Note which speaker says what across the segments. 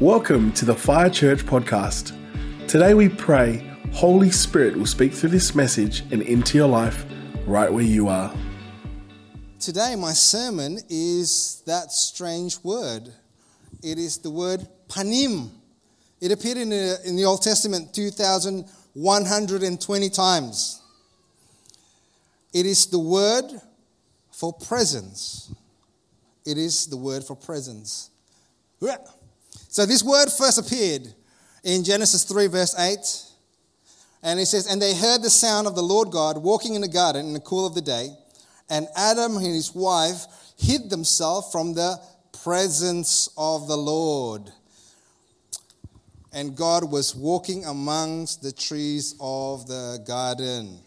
Speaker 1: Welcome to the Fire Church podcast. Today we pray Holy Spirit will speak through this message and into your life right where you are.
Speaker 2: Today, my sermon is that strange word. It is the word panim. It appeared in the, in the Old Testament 2,120 times. It is the word for presence. It is the word for presence. So, this word first appeared in Genesis 3, verse 8. And it says, And they heard the sound of the Lord God walking in the garden in the cool of the day. And Adam and his wife hid themselves from the presence of the Lord. And God was walking amongst the trees of the garden.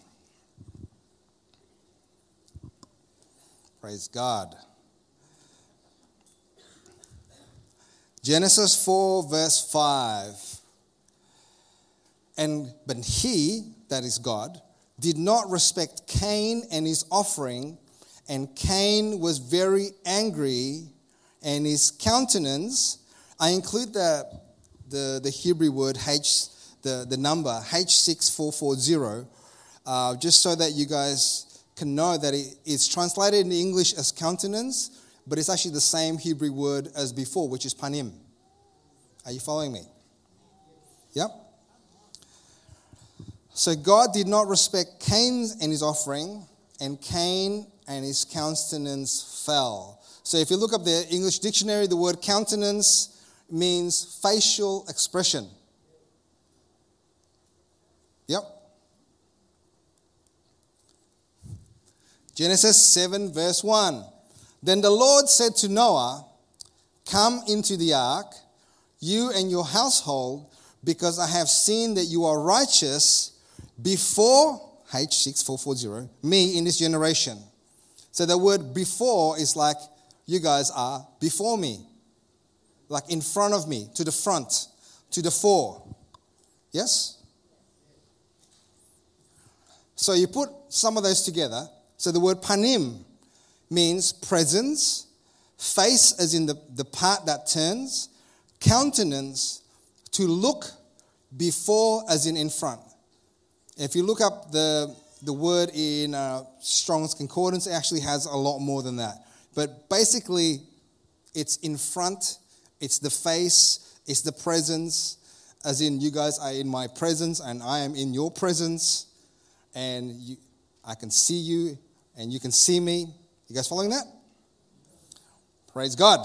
Speaker 2: Praise God. Genesis 4, verse 5. And but he, that is God, did not respect Cain and his offering, and Cain was very angry, and his countenance. I include the the, the Hebrew word H, the, the number H6440, uh, just so that you guys can know that it, it's translated in English as countenance, but it's actually the same Hebrew word as before, which is panim. Are you following me? Yep. So God did not respect Cain and his offering, and Cain and his countenance fell. So if you look up the English dictionary, the word countenance means facial expression. Yep. Genesis 7, verse 1. Then the Lord said to Noah, Come into the ark, you and your household, because I have seen that you are righteous before H6440, me in this generation. So the word before is like, you guys are before me, like in front of me, to the front, to the fore. Yes? So you put some of those together. So the word panim means presence, face as in the, the part that turns, countenance, to look before as in in front. If you look up the, the word in uh, Strong's Concordance, it actually has a lot more than that. But basically, it's in front, it's the face, it's the presence, as in you guys are in my presence and I am in your presence, and you, I can see you and you can see me. You guys following that? Praise God.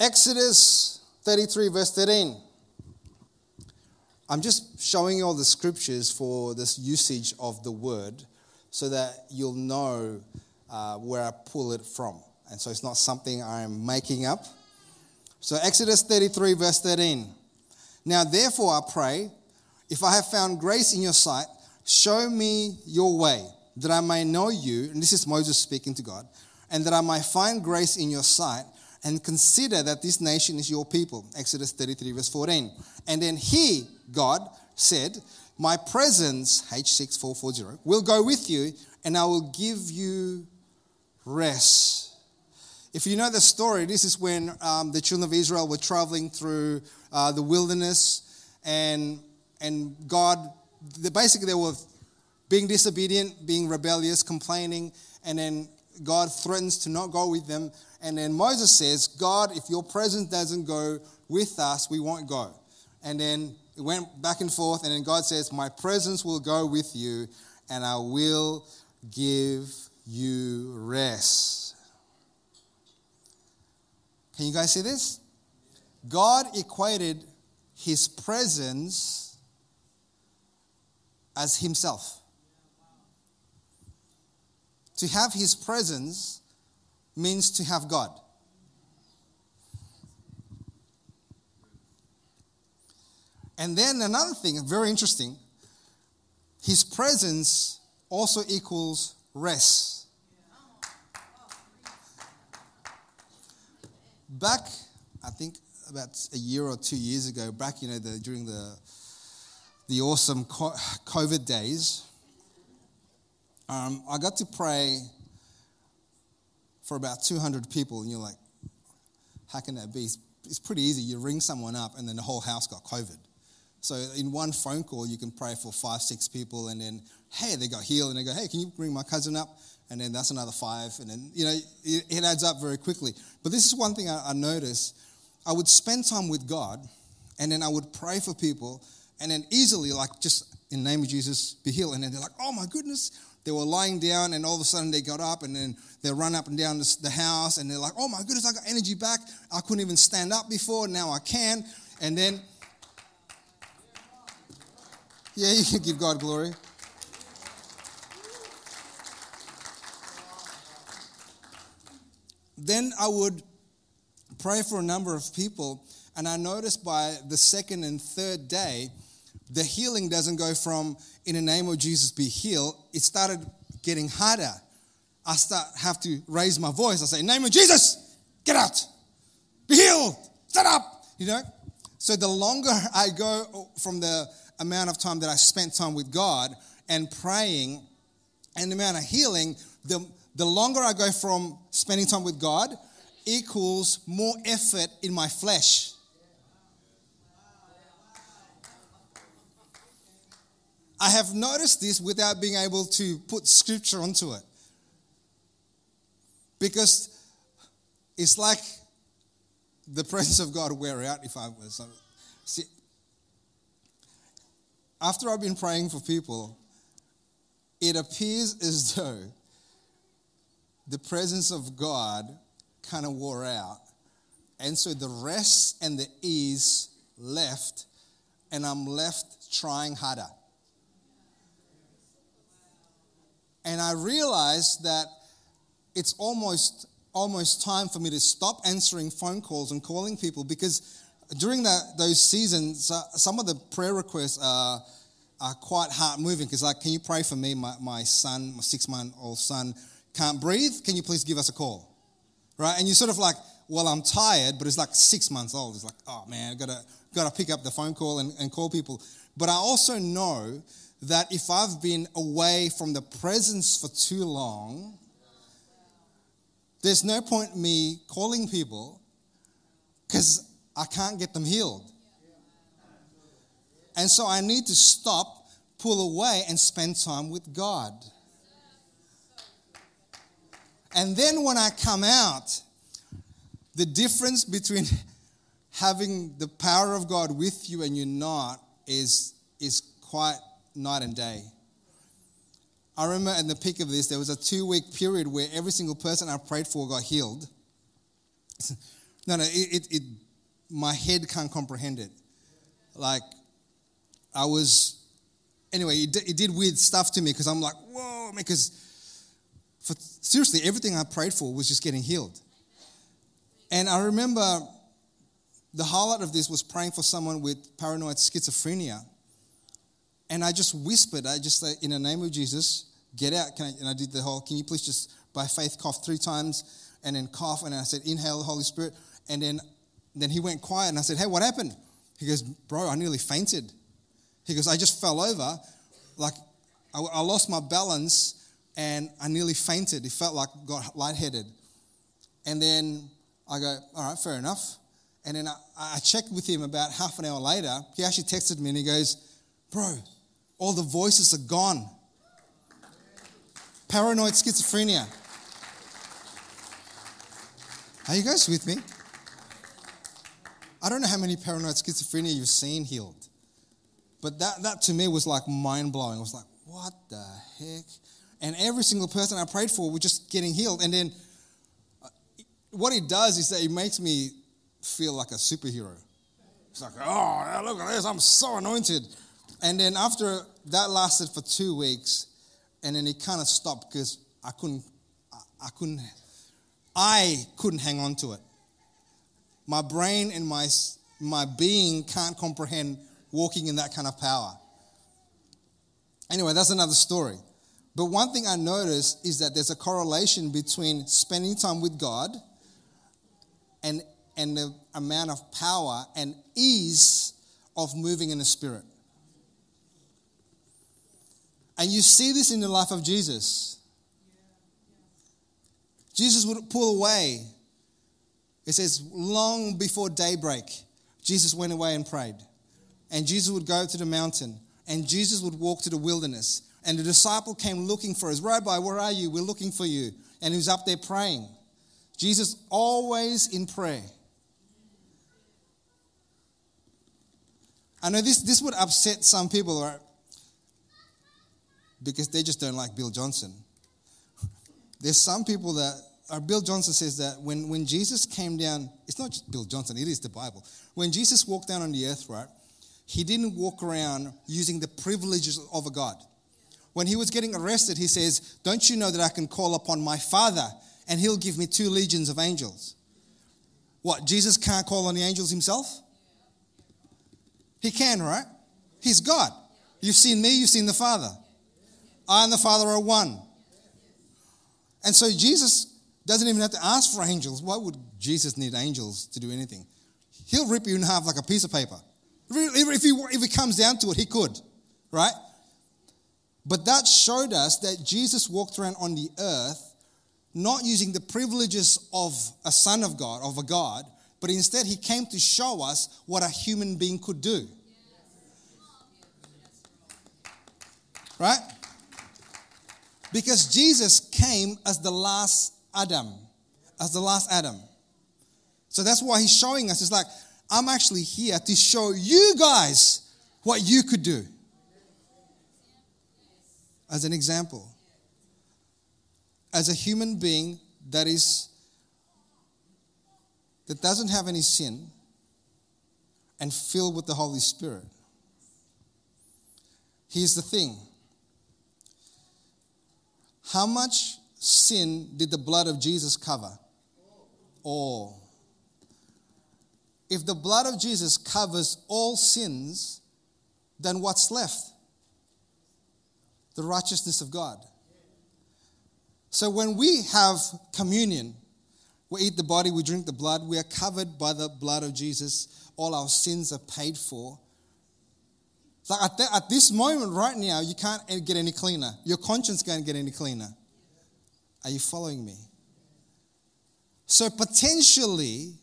Speaker 2: Exodus 33, verse 13. I'm just showing you all the scriptures for this usage of the word so that you'll know uh, where I pull it from. And so it's not something I'm making up. So, Exodus 33, verse 13. Now, therefore, I pray, if I have found grace in your sight, show me your way, that I may know you. And this is Moses speaking to God. And that I may find grace in your sight and consider that this nation is your people. Exodus 33, verse 14. And then he, God, said, My presence, H6440, will go with you, and I will give you rest. If you know the story, this is when um, the children of Israel were traveling through uh, the wilderness, and, and God, they, basically, they were being disobedient, being rebellious, complaining, and then God threatens to not go with them. And then Moses says, God, if your presence doesn't go with us, we won't go. And then it went back and forth. And then God says, My presence will go with you, and I will give you rest. Can you guys see this? God equated his presence as himself. To have his presence means to have God. And then another thing, very interesting, his presence also equals rest. Back, I think about a year or two years ago, back you know the, during the the awesome COVID days, um, I got to pray for about 200 people, and you're like, how can that be? It's, it's pretty easy. You ring someone up, and then the whole house got COVID. So in one phone call, you can pray for five, six people, and then hey, they got healed, and they go, hey, can you bring my cousin up? And then that's another five, and then you know it, it adds up very quickly. But this is one thing I, I noticed: I would spend time with God, and then I would pray for people, and then easily, like just in the name of Jesus, be healed. And then they're like, oh my goodness, they were lying down, and all of a sudden they got up, and then they run up and down the house, and they're like, oh my goodness, I got energy back. I couldn't even stand up before, now I can. And then, yeah, you can give God glory. Then I would pray for a number of people, and I noticed by the second and third day, the healing doesn't go from in the name of Jesus be healed. It started getting harder. I start have to raise my voice. I say, In the name of Jesus, get out, be healed, stand up. You know. So the longer I go from the amount of time that I spent time with God and praying, and the amount of healing, the the longer I go from spending time with God equals more effort in my flesh. I have noticed this without being able to put scripture onto it. Because it's like the presence of God wear out if I was. See, after I've been praying for people, it appears as though the presence of God kind of wore out. And so the rest and the ease left, and I'm left trying harder. And I realized that it's almost almost time for me to stop answering phone calls and calling people because during that, those seasons, uh, some of the prayer requests are, are quite heart moving. Because, like, can you pray for me? My, my son, my six month old son, can't breathe. Can you please give us a call? Right? And you're sort of like, well, I'm tired, but it's like six months old. It's like, oh man, I've got to, got to pick up the phone call and, and call people. But I also know that if I've been away from the presence for too long, there's no point me calling people because I can't get them healed. And so I need to stop, pull away, and spend time with God. And then when I come out, the difference between having the power of God with you and you're not is, is quite night and day. I remember in the peak of this, there was a two week period where every single person I prayed for got healed. no, no, it, it, it, my head can't comprehend it. Like, I was, anyway, it, it did weird stuff to me because I'm like, whoa, because for, seriously, everything I prayed for was just getting healed. And I remember the highlight of this was praying for someone with paranoid schizophrenia. And I just whispered, I just said, in the name of Jesus, get out. I, and I did the whole, can you please just by faith cough three times and then cough? And I said, inhale the Holy Spirit. And then, then he went quiet and I said, hey, what happened? He goes, bro, I nearly fainted. He goes, I just fell over. Like I, I lost my balance and I nearly fainted. It felt like got lightheaded. And then I go, all right, fair enough. And then I, I checked with him about half an hour later. He actually texted me and he goes, bro, all the voices are gone. Paranoid schizophrenia. Are you guys with me? I don't know how many paranoid schizophrenia you've seen healed, but that, that to me was like mind blowing. I was like, what the heck? And every single person I prayed for was just getting healed. And then uh, what it does is that it makes me feel like a superhero. It's like, oh, look at this, I'm so anointed. And then after that lasted for two weeks, and then it kind of stopped because I couldn't, I couldn't, I couldn't hang on to it. My brain and my, my being can't comprehend walking in that kind of power. Anyway, that's another story. But one thing I noticed is that there's a correlation between spending time with God and, and the amount of power and ease of moving in the Spirit. And you see this in the life of Jesus. Jesus would pull away. It says, long before daybreak, Jesus went away and prayed. And Jesus would go to the mountain, and Jesus would walk to the wilderness. And the disciple came looking for us. Rabbi, where are you? We're looking for you. And he was up there praying. Jesus always in prayer. I know this, this would upset some people, right? Because they just don't like Bill Johnson. There's some people that, or Bill Johnson says that when, when Jesus came down, it's not just Bill Johnson, it is the Bible. When Jesus walked down on the earth, right, he didn't walk around using the privileges of a God. When he was getting arrested, he says, Don't you know that I can call upon my Father and he'll give me two legions of angels? What, Jesus can't call on the angels himself? He can, right? He's God. You've seen me, you've seen the Father. I and the Father are one. And so Jesus doesn't even have to ask for angels. Why would Jesus need angels to do anything? He'll rip you in half like a piece of paper. If he, if he comes down to it, he could, right? But that showed us that Jesus walked around on the earth not using the privileges of a son of God, of a God, but instead he came to show us what a human being could do. Right? Because Jesus came as the last Adam, as the last Adam. So that's why he's showing us. It's like, I'm actually here to show you guys what you could do. As an example. As a human being that is that doesn't have any sin and filled with the Holy Spirit. Here's the thing how much sin did the blood of Jesus cover? All. If the blood of Jesus covers all sins, then what's left? The righteousness of God. So when we have communion, we eat the body, we drink the blood, we are covered by the blood of Jesus. All our sins are paid for. So at, the, at this moment right now, you can't get any cleaner. Your conscience can't get any cleaner. Are you following me? So potentially,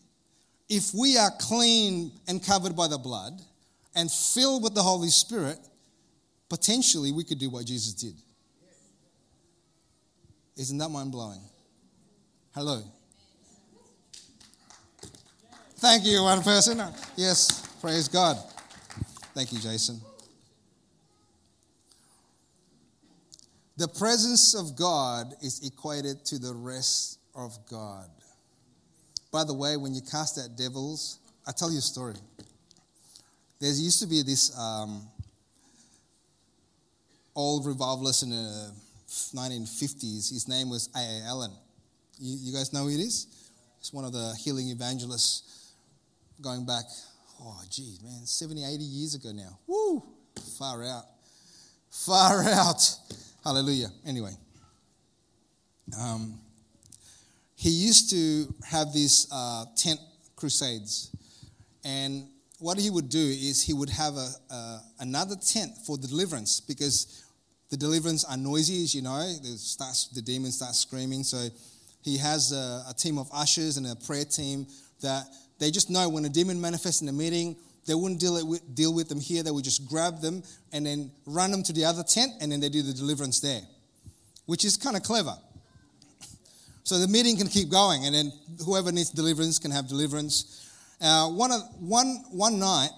Speaker 2: if we are clean and covered by the blood and filled with the Holy Spirit, potentially we could do what Jesus did. Isn't that mind blowing? Hello. Thank you, one person. Yes, praise God. Thank you, Jason. The presence of God is equated to the rest of God. By the way, when you cast out devils, I tell you a story. There used to be this um, old revivalist in the 1950s. His name was A.A. Allen. You, you guys know who it is? He's one of the healing evangelists going back, oh, geez, man, 70, 80 years ago now. Woo! Far out. Far out. Hallelujah. Anyway, um, he used to have these uh, tent crusades. And what he would do is he would have a, a, another tent for the deliverance because the deliverance are noisy, as you know. Starts, the demons start screaming. So he has a, a team of ushers and a prayer team that they just know when a demon manifests in a meeting, they wouldn't deal with, deal with them here. They would just grab them and then run them to the other tent, and then they do the deliverance there, which is kind of clever. So the meeting can keep going, and then whoever needs deliverance can have deliverance. Uh, one, one, one night,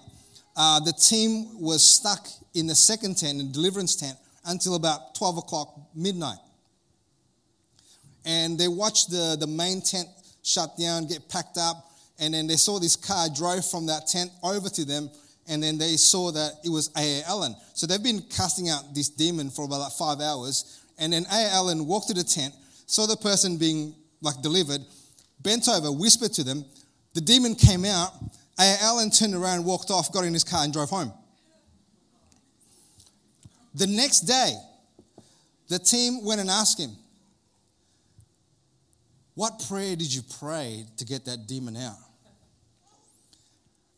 Speaker 2: uh, the team was stuck in the second tent, the deliverance tent, until about 12 o'clock midnight. And they watched the, the main tent shut down, get packed up, and then they saw this car drove from that tent over to them, and then they saw that it was A.A. Allen. So they've been casting out this demon for about like five hours, and then A.A. Allen walked to the tent, saw the person being like delivered, bent over, whispered to them. The demon came out. A.A. Allen turned around, walked off, got in his car, and drove home. The next day, the team went and asked him, What prayer did you pray to get that demon out?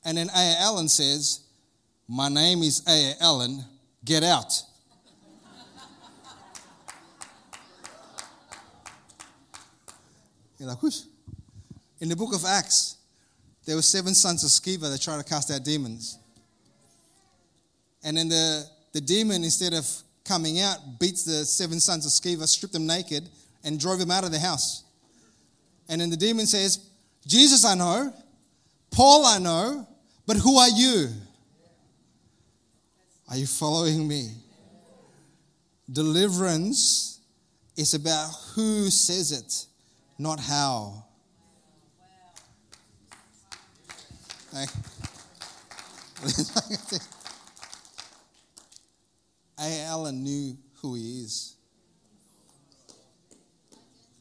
Speaker 2: And then A. Allen says, My name is A. Allen, get out. You're like, whoosh. In the book of Acts, there were seven sons of Sceva that tried to cast out demons. And then the, the demon, instead of coming out, beats the seven sons of Sceva, stripped them naked, and drove them out of the house. And then the demon says, Jesus I know, Paul I know, but who are you? Are you following me? Deliverance is about who says it, not how. A. Allen knew who he is.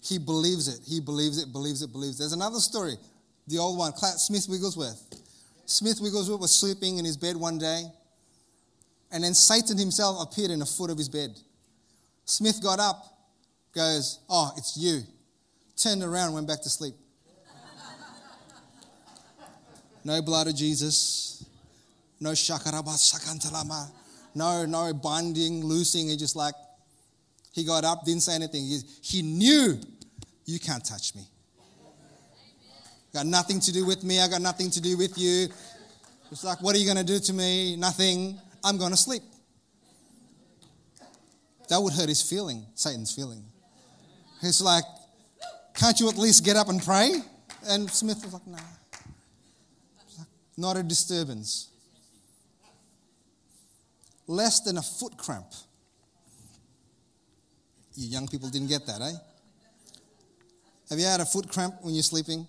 Speaker 2: He believes it. He believes it, believes it, believes it. There's another story, the old one, Smith Wigglesworth. Smith Wigglesworth was sleeping in his bed one day, and then Satan himself appeared in the foot of his bed. Smith got up, goes, Oh, it's you. Turned around, went back to sleep. No blood of Jesus. No shakaraba sakantalama. No, no binding, loosing. He just like, he got up, didn't say anything. He, he knew you can't touch me. Got nothing to do with me. I got nothing to do with you. It's like, what are you going to do to me? Nothing. I'm going to sleep. That would hurt his feeling, Satan's feeling. He's like, can't you at least get up and pray? And Smith was like, no. Nah. Like, not a disturbance. Less than a foot cramp. You young people didn't get that, eh? Have you had a foot cramp when you're sleeping?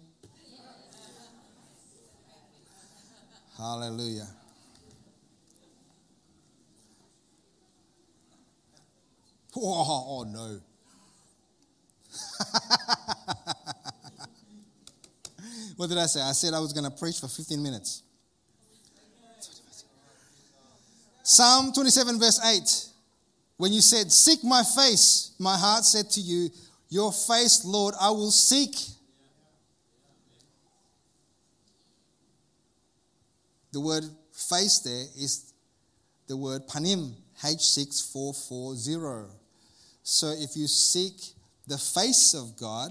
Speaker 2: Hallelujah. Oh, oh no. what did I say? I said I was going to preach for 15 minutes. Psalm 27, verse 8. When you said, Seek my face, my heart said to you, Your face, Lord, I will seek. The word face there is the word panim, H6440. So if you seek the face of God,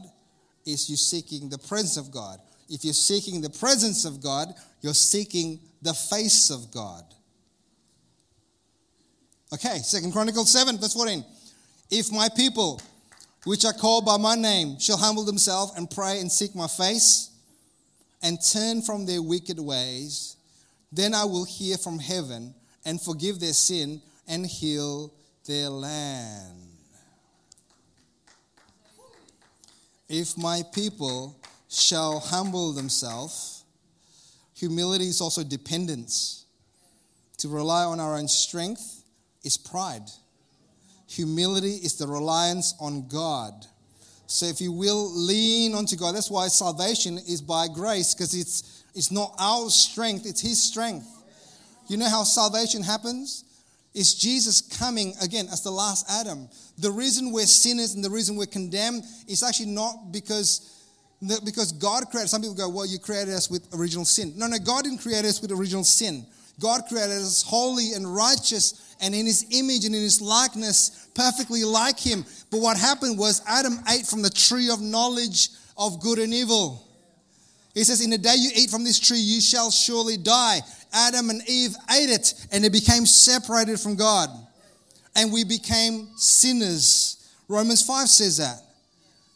Speaker 2: is you seeking the presence of God. If you're seeking the presence of God, you're seeking the face of God. Okay, Second Chronicles 7, verse 14. If my people, which are called by my name, shall humble themselves and pray and seek my face and turn from their wicked ways, then I will hear from heaven and forgive their sin and heal their land. If my people shall humble themselves, humility is also dependence. To rely on our own strength is pride. Humility is the reliance on God. So if you will lean onto God, that's why salvation is by grace, because it's it's not our strength, it's His strength. You know how salvation happens? It's Jesus coming again as the last Adam. The reason we're sinners and the reason we're condemned is actually not because because God created. Some people go, "Well, you created us with original sin." No, no, God didn't create us with original sin. God created us holy and righteous and in His image and in His likeness, perfectly like Him. But what happened was Adam ate from the tree of knowledge of good and evil. He says, In the day you eat from this tree, you shall surely die. Adam and Eve ate it, and they became separated from God. And we became sinners. Romans 5 says that.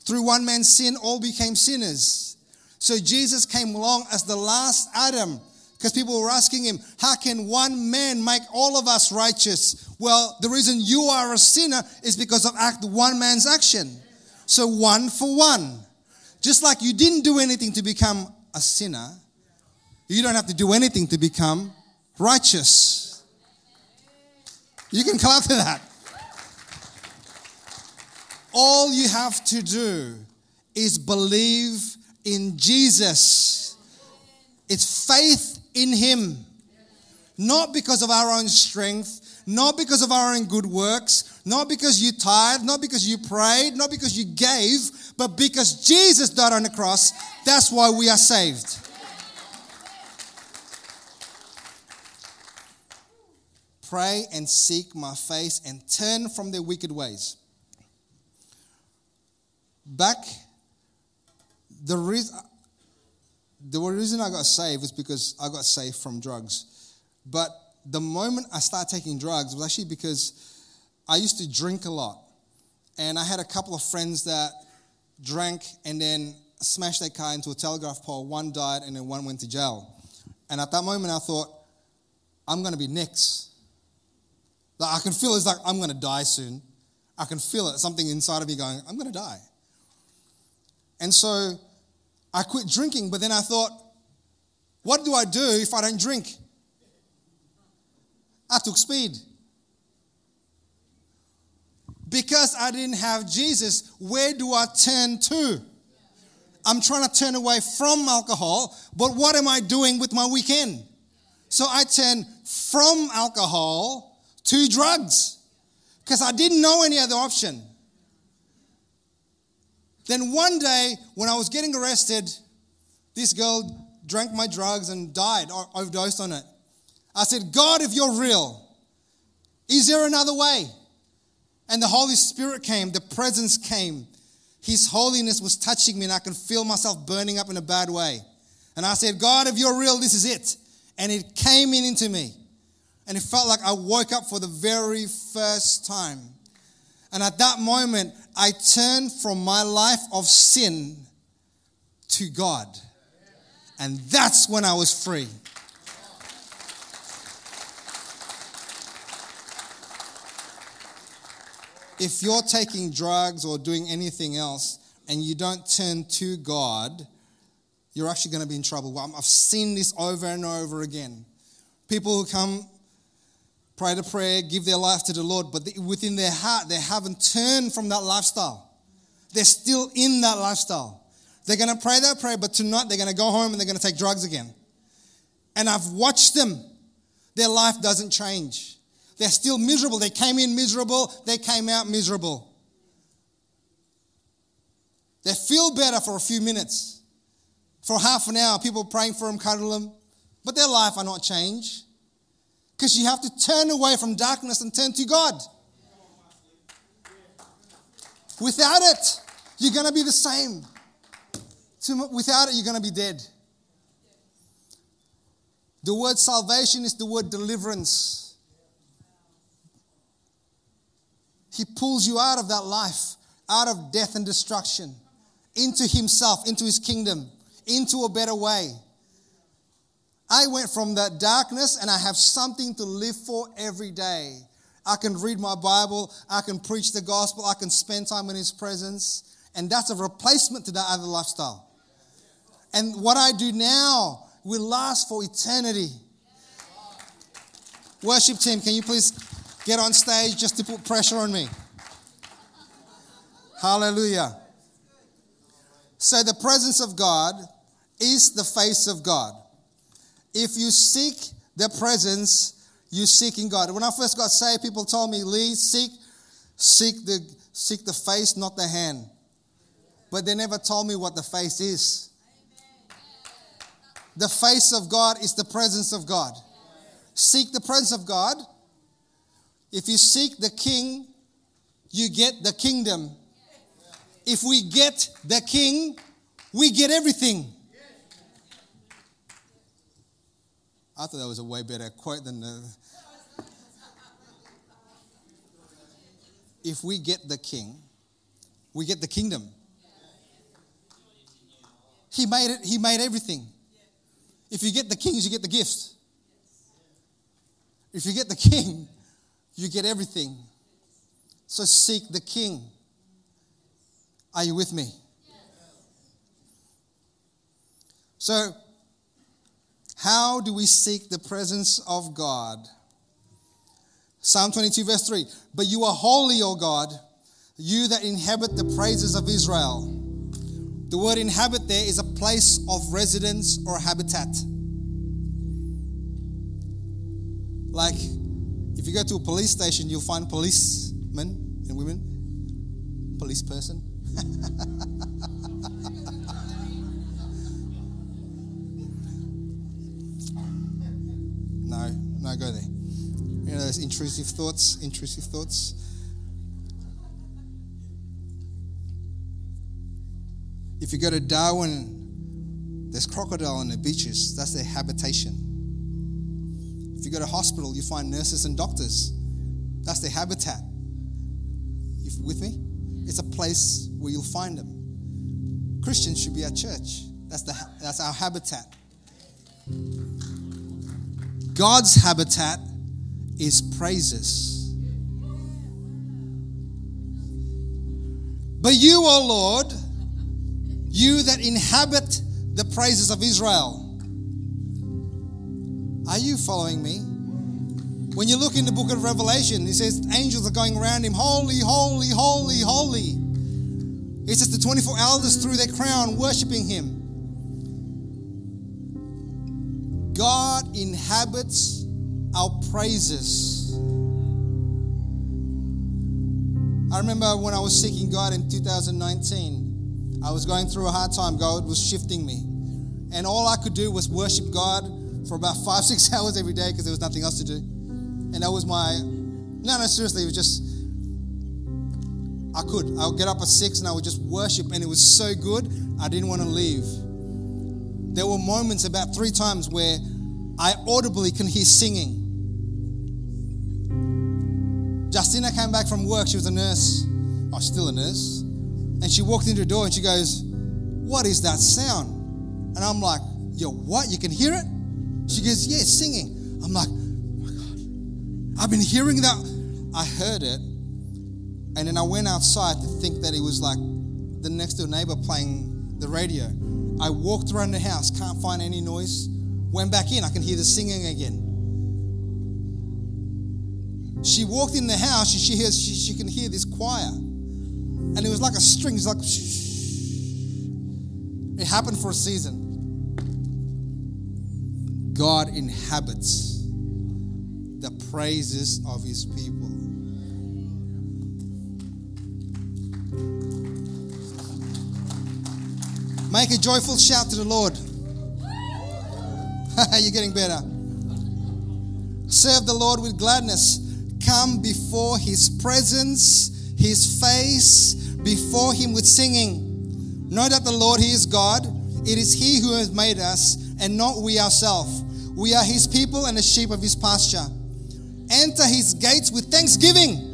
Speaker 2: Through one man's sin, all became sinners. So Jesus came along as the last Adam because people were asking him, How can one man make all of us righteous? Well, the reason you are a sinner is because of act one man's action. So one for one. Just like you didn't do anything to become a sinner, you don't have to do anything to become righteous. You can clap to that. All you have to do is believe in Jesus. It's faith in Him. Not because of our own strength, not because of our own good works, not because you tithed, not because you prayed, not because you gave, but because Jesus died on the cross. That's why we are saved. Pray and seek my face and turn from their wicked ways. Back, the reason the reason I got saved was because I got saved from drugs. But the moment I started taking drugs was actually because I used to drink a lot. And I had a couple of friends that drank and then smashed their car into a telegraph pole. One died and then one went to jail. And at that moment, I thought, I'm going to be next. Like I can feel it's like I'm going to die soon. I can feel it, something inside of me going, I'm going to die. And so I quit drinking, but then I thought, what do I do if I don't drink? I took speed. Because I didn't have Jesus, where do I turn to? I'm trying to turn away from alcohol, but what am I doing with my weekend? So I turn from alcohol to drugs because I didn't know any other option. Then one day, when I was getting arrested, this girl drank my drugs and died or overdosed on it. I said, God, if you're real, is there another way? And the Holy Spirit came, the presence came. His holiness was touching me, and I can feel myself burning up in a bad way. And I said, God, if you're real, this is it. And it came in into me. And it felt like I woke up for the very first time. And at that moment, I turned from my life of sin to God. And that's when I was free. If you're taking drugs or doing anything else and you don't turn to God, you're actually going to be in trouble. I've seen this over and over again. People who come, pray to prayer, give their life to the Lord, but within their heart, they haven't turned from that lifestyle. They're still in that lifestyle. They're going to pray that prayer, but tonight they're going to go home and they're going to take drugs again. And I've watched them. Their life doesn't change. They're still miserable. They came in miserable, they came out miserable. They feel better for a few minutes. For half an hour, people praying for them, cuddle them, but their life are not changed. Because you have to turn away from darkness and turn to God. Without it, you're going to be the same. Without it, you're going to be dead. The word salvation is the word deliverance. He pulls you out of that life, out of death and destruction, into Himself, into His kingdom, into a better way. I went from that darkness and I have something to live for every day. I can read my Bible, I can preach the gospel, I can spend time in His presence, and that's a replacement to that other lifestyle. And what I do now will last for eternity. Worship team, can you please get on stage just to put pressure on me. Hallelujah. So, the presence of God is the face of God. If you seek the presence, you're seeking God. When I first got saved, people told me, Lee, seek, seek the seek the face, not the hand. But they never told me what the face is. The face of God is the presence of God. Seek the presence of God if you seek the king, you get the kingdom. If we get the king, we get everything. I thought that was a way better quote than the. If we get the king, we get the kingdom. He made it, he made everything. If you get the kings, you get the gifts. If you get the king, you get everything. So seek the King. Are you with me? So, how do we seek the presence of God? Psalm 22, verse 3 But you are holy, O God, you that inhabit the praises of Israel. The word inhabit there is a place of residence or habitat. Like if you go to a police station, you'll find policemen and women, police person. no, no, go there. You know those intrusive thoughts, intrusive thoughts. If you go to Darwin, There's crocodile on the beaches. That's their habitation. If you go to hospital, you find nurses and doctors. That's their habitat. You with me? It's a place where you'll find them. Christians should be at church. That's, the, that's our habitat. God's habitat is praises. But you, O oh Lord, you that inhabit the praises of Israel. Are you following me? When you look in the book of Revelation, it says angels are going around him, holy, holy, holy, holy. It says the 24 elders threw their crown, worshiping him. God inhabits our praises. I remember when I was seeking God in 2019, I was going through a hard time. God was shifting me. And all I could do was worship God for about five, six hours every day because there was nothing else to do. And that was my, no, no, seriously, it was just, I could. I would get up at six and I would just worship, and it was so good, I didn't want to leave. There were moments about three times where I audibly can hear singing. Justina came back from work. She was a nurse. Oh, still a nurse. And she walked into the door and she goes, What is that sound? And I'm like, Yo, what? You can hear it? She goes, Yeah, singing. I'm like, oh my God. I've been hearing that. I heard it. And then I went outside to think that it was like the next door neighbor playing the radio. I walked around the house, can't find any noise. Went back in, I can hear the singing again. She walked in the house, and she hears she, she can hear this choir. And it was like a string, it's like it happened for a season. God inhabits the praises of his people. Make a joyful shout to the Lord. You're getting better. Serve the Lord with gladness. Come before his presence, his face, before him with singing. Know that the Lord, he is God. It is he who has made us and not we ourselves. We are his people and the sheep of his pasture. Enter his gates with thanksgiving.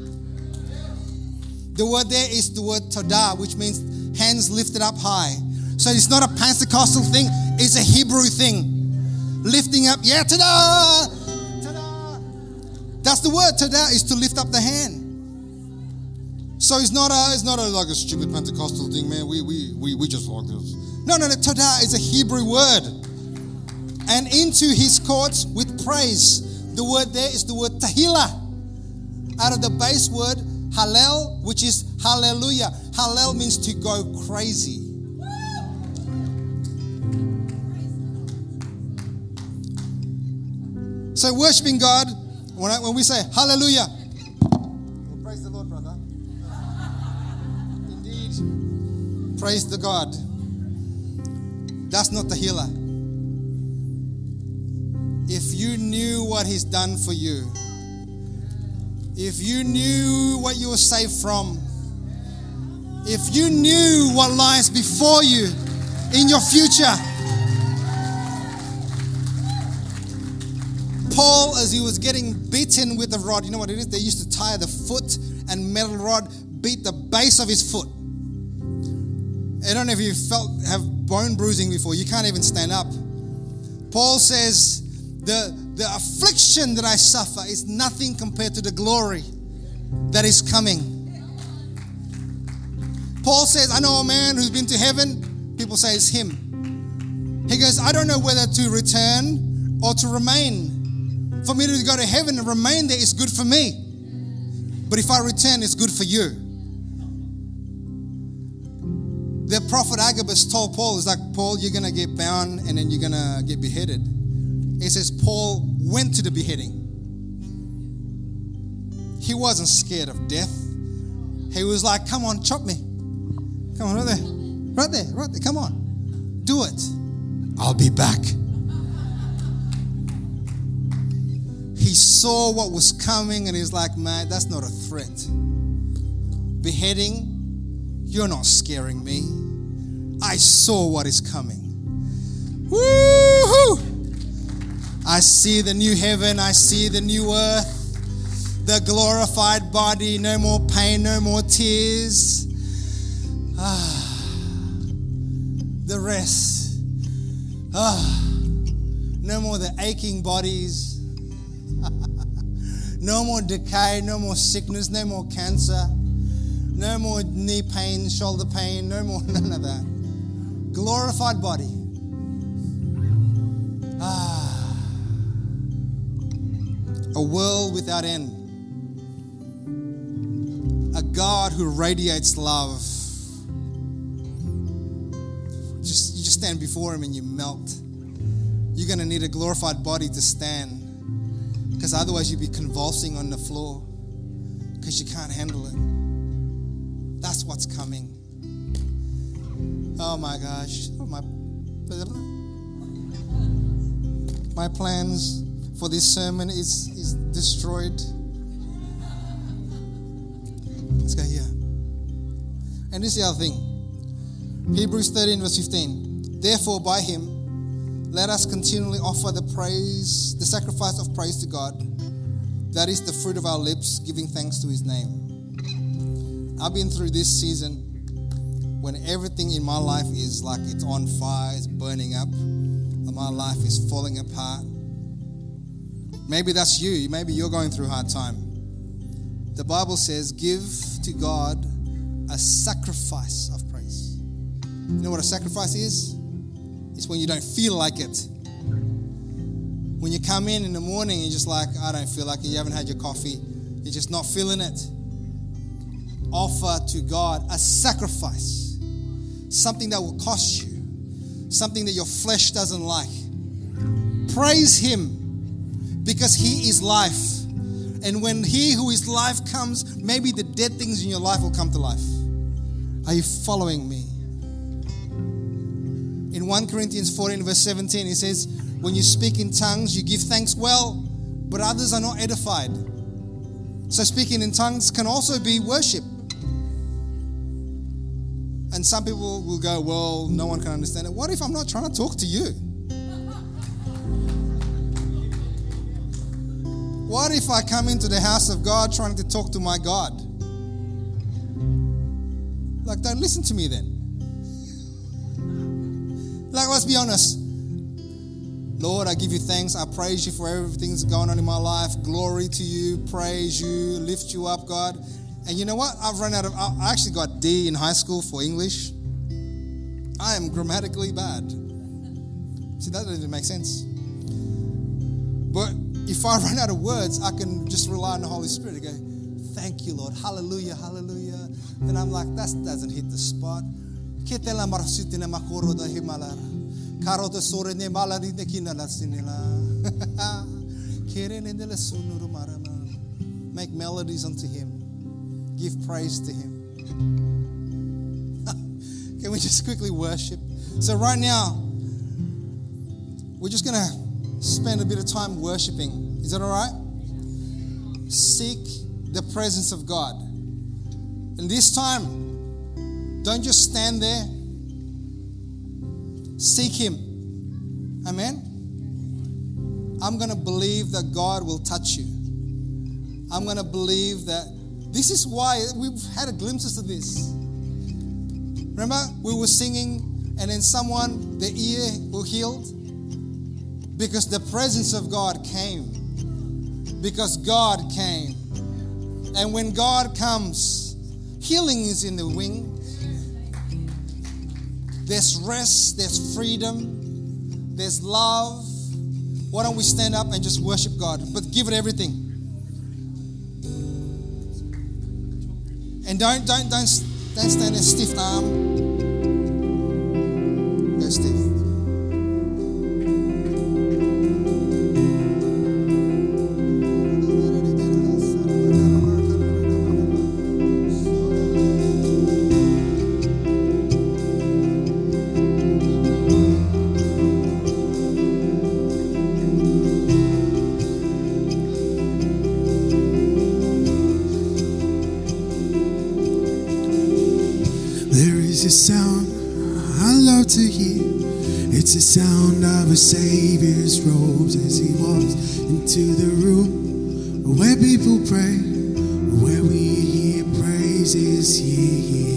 Speaker 2: The word there is the word todah, which means hands lifted up high. So it's not a Pentecostal thing, it's a Hebrew thing lifting up. Yeah, ta-da! Ta-da! That's the word. Ta-da is to lift up the hand. So it's not a, it's not a, like a stupid Pentecostal thing, man. We, we, we, we just like this. No, no, no. Tada is a Hebrew word. And into his courts with praise. The word there is the word tahila. Out of the base word hallel, which is hallelujah. Hallel means to go crazy. So worshiping God, when, I, when we say hallelujah, well, praise the Lord, brother. Indeed, praise the God. That's not the healer. If you knew what He's done for you, if you knew what you were saved from, if you knew what lies before you in your future, Paul, as he was getting beaten with the rod, you know what it is? They used to tie the foot and metal rod, beat the base of his foot. I don't know if you felt have bone bruising before. You can't even stand up. Paul says, the, the affliction that I suffer is nothing compared to the glory that is coming. Paul says, I know a man who's been to heaven. People say it's him. He goes, I don't know whether to return or to remain. For me to go to heaven and remain there is good for me. But if I return, it's good for you. The prophet Agabus told Paul, "Is like, Paul, you're going to get bound and then you're going to get beheaded. He says, Paul went to the beheading. He wasn't scared of death. He was like, Come on, chop me. Come on, right there. Right there, right there. Come on. Do it. I'll be back. he saw what was coming and he's like, man, that's not a threat. Beheading, you're not scaring me. I saw what is coming. I see the new heaven, I see the new earth, the glorified body, no more pain, no more tears. Ah, the rest. Ah, no more the aching bodies. no more decay, no more sickness, no more cancer, no more knee pain, shoulder pain, no more none of that. Glorified body. A world without end. A God who radiates love. Just you just stand before him and you melt. You're going to need a glorified body to stand because otherwise you'd be convulsing on the floor because you can't handle it. That's what's coming. Oh my gosh. Oh my my plans for this sermon is, is destroyed. Let's go here. And this is the other thing. Hebrews 13, verse 15. Therefore, by him, let us continually offer the praise, the sacrifice of praise to God. That is the fruit of our lips, giving thanks to his name. I've been through this season when everything in my life is like it's on fire, it's burning up my life is falling apart. Maybe that's you. Maybe you're going through a hard time. The Bible says, give to God a sacrifice of praise. You know what a sacrifice is? It's when you don't feel like it. When you come in in the morning, you're just like, I don't feel like it. You haven't had your coffee. You're just not feeling it. Offer to God a sacrifice, something that will cost you something that your flesh doesn't like. Praise Him because He is life. And when He who is life comes, maybe the dead things in your life will come to life. Are you following me? In 1 Corinthians 14, verse 17, he says, When you speak in tongues, you give thanks well, but others are not edified. So, speaking in tongues can also be worship. And some people will go, Well, no one can understand it. What if I'm not trying to talk to you? What if I come into the house of God trying to talk to my God? Like, don't listen to me then. Like, let's be honest. Lord, I give you thanks. I praise you for everything that's going on in my life. Glory to you, praise you, lift you up, God. And you know what? I've run out of, I actually got D in high school for English. I am grammatically bad. See, that doesn't even make sense. But if I run out of words, I can just rely on the Holy Spirit to go, Thank you, Lord. Hallelujah, hallelujah. Then I'm like, That doesn't hit the spot. Make melodies unto Him give praise to Him. Can we just quickly worship? So, right now, we're just going to spend a bit of time worshiping. Is that all right? Seek the presence of God. And this time, don't just stand there, seek Him. Amen? I'm going to believe that God will touch you. I'm going to believe that this is why we've had a glimpses of this. Remember, we were singing, and then someone, the ear were healed because the presence of God came. Because God came. And when God comes, healing is in the wings. There's rest, there's freedom, there's love. Why don't we stand up and just worship God? But give it everything. And don't don't don't don't stand there stiff arm. Go stiff.
Speaker 3: a sound I love to hear. It's the sound of a Savior's robes as he walks into the room where people pray, where we hear praises. Yeah.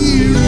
Speaker 3: feel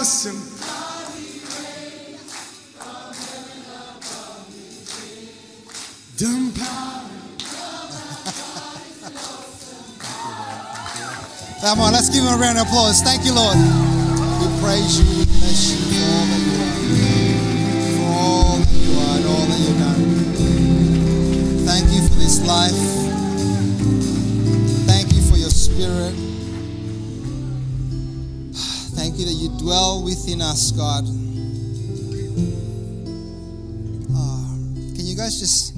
Speaker 3: awesome. Dumb power. Come on,
Speaker 2: let's give him a round of applause. Thank you, Lord. We praise you, we bless you for all that you are, for all that you are and all that you've done. Thank you for this life. Thank you for your spirit. You that you dwell within us, God. Ah, can you guys just,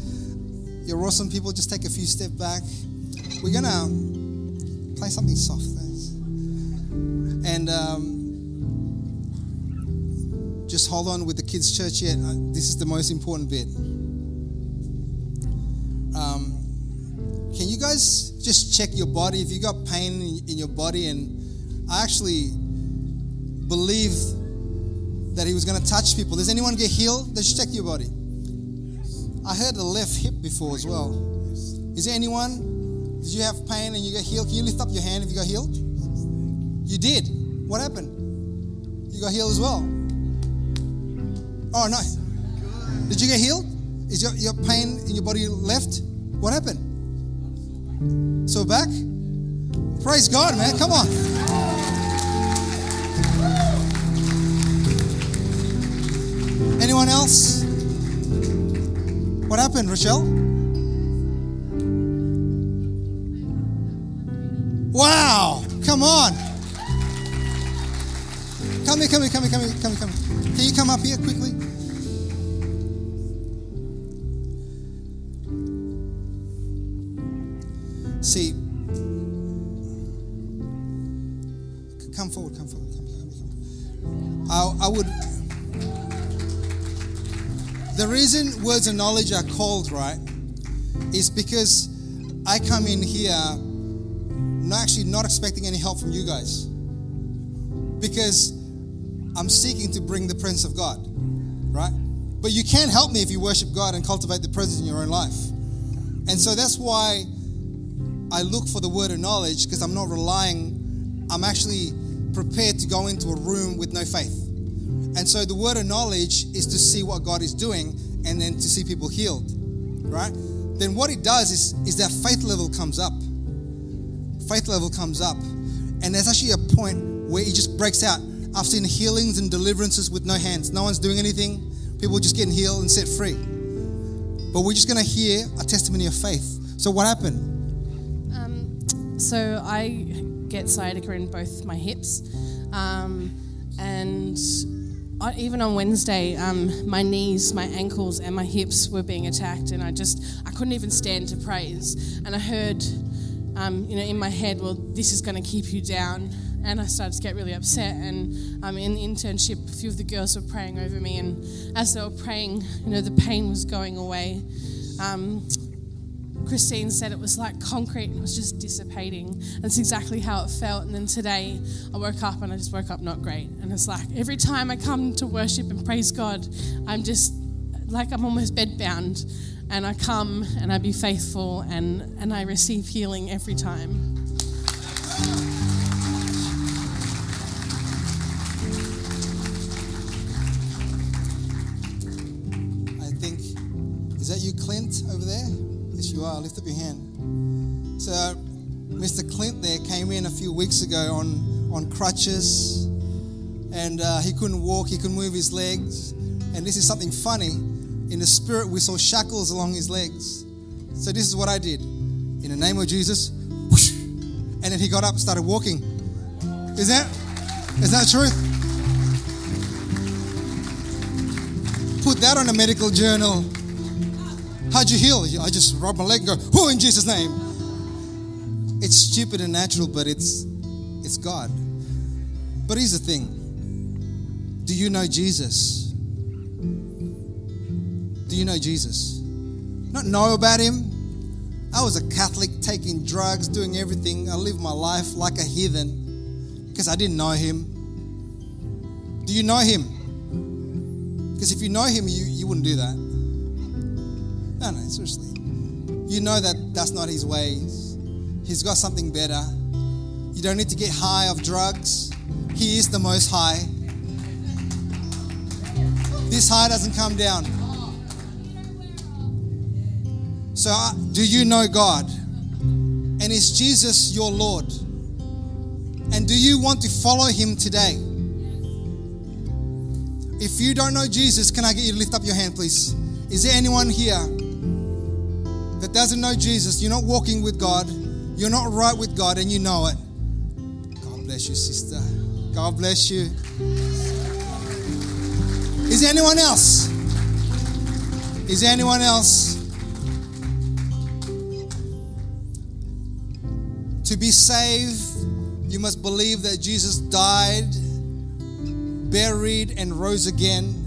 Speaker 2: you're awesome people, just take a few steps back. We're gonna play something soft. Thanks. And um, just hold on with the kids' church yet. Uh, This is the most important bit. Um, can you guys just check your body if you got pain in, in your body? And I actually believe that he was going to touch people. Does anyone get healed? Let's check your body. I heard the left hip before as well. Is there anyone? Did you have pain and you got healed? Can you lift up your hand if you got healed? You did. What happened? You got healed as well. Oh no. Did you get healed? Is your, your pain in your body left? What happened? So back? Praise God, man. Come on. Anyone else? What happened, Rochelle? Wow! Come on! Come here, come here, come here, come here, come here, come here. Can you come up here quickly? See, come forward, come forward, come forward. I, I would. Reason words of knowledge are called right is because I come in here not actually not expecting any help from you guys because I'm seeking to bring the presence of God, right? But you can't help me if you worship God and cultivate the presence in your own life. And so that's why I look for the word of knowledge because I'm not relying, I'm actually prepared to go into a room with no faith. And so the word of knowledge is to see what God is doing and then to see people healed, right? Then what it does is, is that faith level comes up. Faith level comes up. And there's actually a point where it just breaks out. I've seen healings and deliverances with no hands. No one's doing anything. People just getting healed and set free. but we're just going to hear a testimony of faith. So, what happened?
Speaker 4: Um, so I get sciatica in both my hips, um, and even on Wednesday, um, my knees, my ankles, and my hips were being attacked, and I just I couldn't even stand to praise. And I heard, um, you know, in my head, well, this is going to keep you down. And I started to get really upset. And um, in the internship, a few of the girls were praying over me, and as they were praying, you know, the pain was going away. Christine said it was like concrete and it was just dissipating. That's exactly how it felt. And then today I woke up and I just woke up not great. And it's like every time I come to worship and praise God, I'm just like I'm almost bedbound. And I come and I be faithful and, and I receive healing every time.
Speaker 2: I think, is that you, Clint, over there? Are. Lift up your hand. So, Mr. Clint there came in a few weeks ago on, on crutches and uh, he couldn't walk, he couldn't move his legs. And this is something funny. In the spirit, we saw shackles along his legs. So, this is what I did. In the name of Jesus, whoosh, and then he got up and started walking. Is that, is that truth? Put that on a medical journal. How'd you heal? I just rub my leg and go, who in Jesus' name? It's stupid and natural, but it's it's God. But here's the thing. Do you know Jesus? Do you know Jesus? Not know about him. I was a Catholic taking drugs, doing everything. I lived my life like a heathen because I didn't know him. Do you know him? Because if you know him, you, you wouldn't do that. No, no, seriously. You know that that's not his ways. He's got something better. You don't need to get high of drugs. He is the most high. This high doesn't come down. So, uh, do you know God? And is Jesus your Lord? And do you want to follow him today? If you don't know Jesus, can I get you to lift up your hand, please? Is there anyone here that doesn't know Jesus? You're not walking with God, you're not right with God, and you know it. God bless you, sister. God bless you. Is there anyone else? Is there anyone else? To be saved, you must believe that Jesus died, buried, and rose again.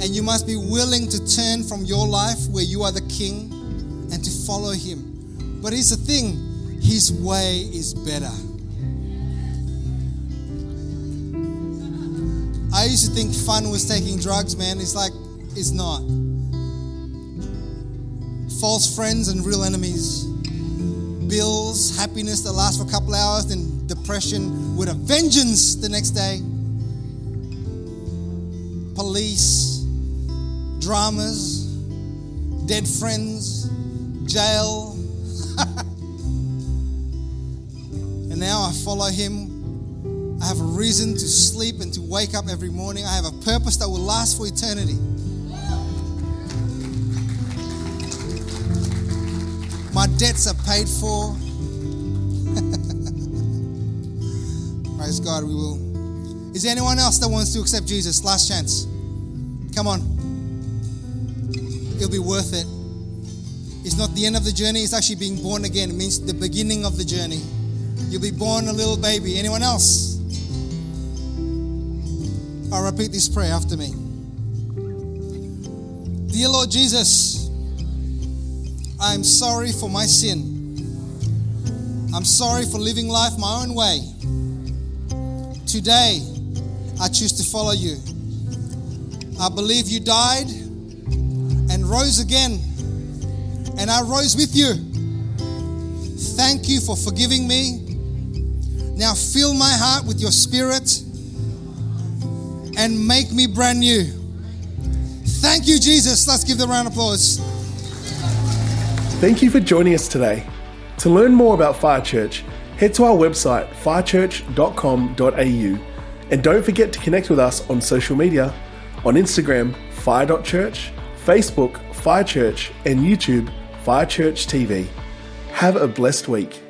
Speaker 2: And you must be willing to turn from your life where you are the king follow him. But here's the thing his way is better. I used to think fun was taking drugs, man. It's like, it's not. False friends and real enemies. Bills, happiness that lasts for a couple hours, then depression with a vengeance the next day. Police, dramas, dead friends, jail. and now I follow him. I have a reason to sleep and to wake up every morning. I have a purpose that will last for eternity. My debts are paid for. Praise God, we will. Is there anyone else that wants to accept Jesus? Last chance. Come on. It'll be worth it. It's not the end of the journey, it's actually being born again. It means the beginning of the journey. You'll be born a little baby. Anyone else? I'll repeat this prayer after me. Dear Lord Jesus, I am sorry for my sin. I'm sorry for living life my own way. Today, I choose to follow you. I believe you died and rose again, and I rose with you. Thank you for forgiving me. Now fill my heart with your spirit and make me brand new. Thank you, Jesus. Let's give them a round of applause.
Speaker 1: Thank you for joining us today. To learn more about Fire Church, head to our website firechurch.com.au and don't forget to connect with us on social media on Instagram, fire.church, Facebook, Fire Church, and YouTube, Fire Church TV. Have a blessed week.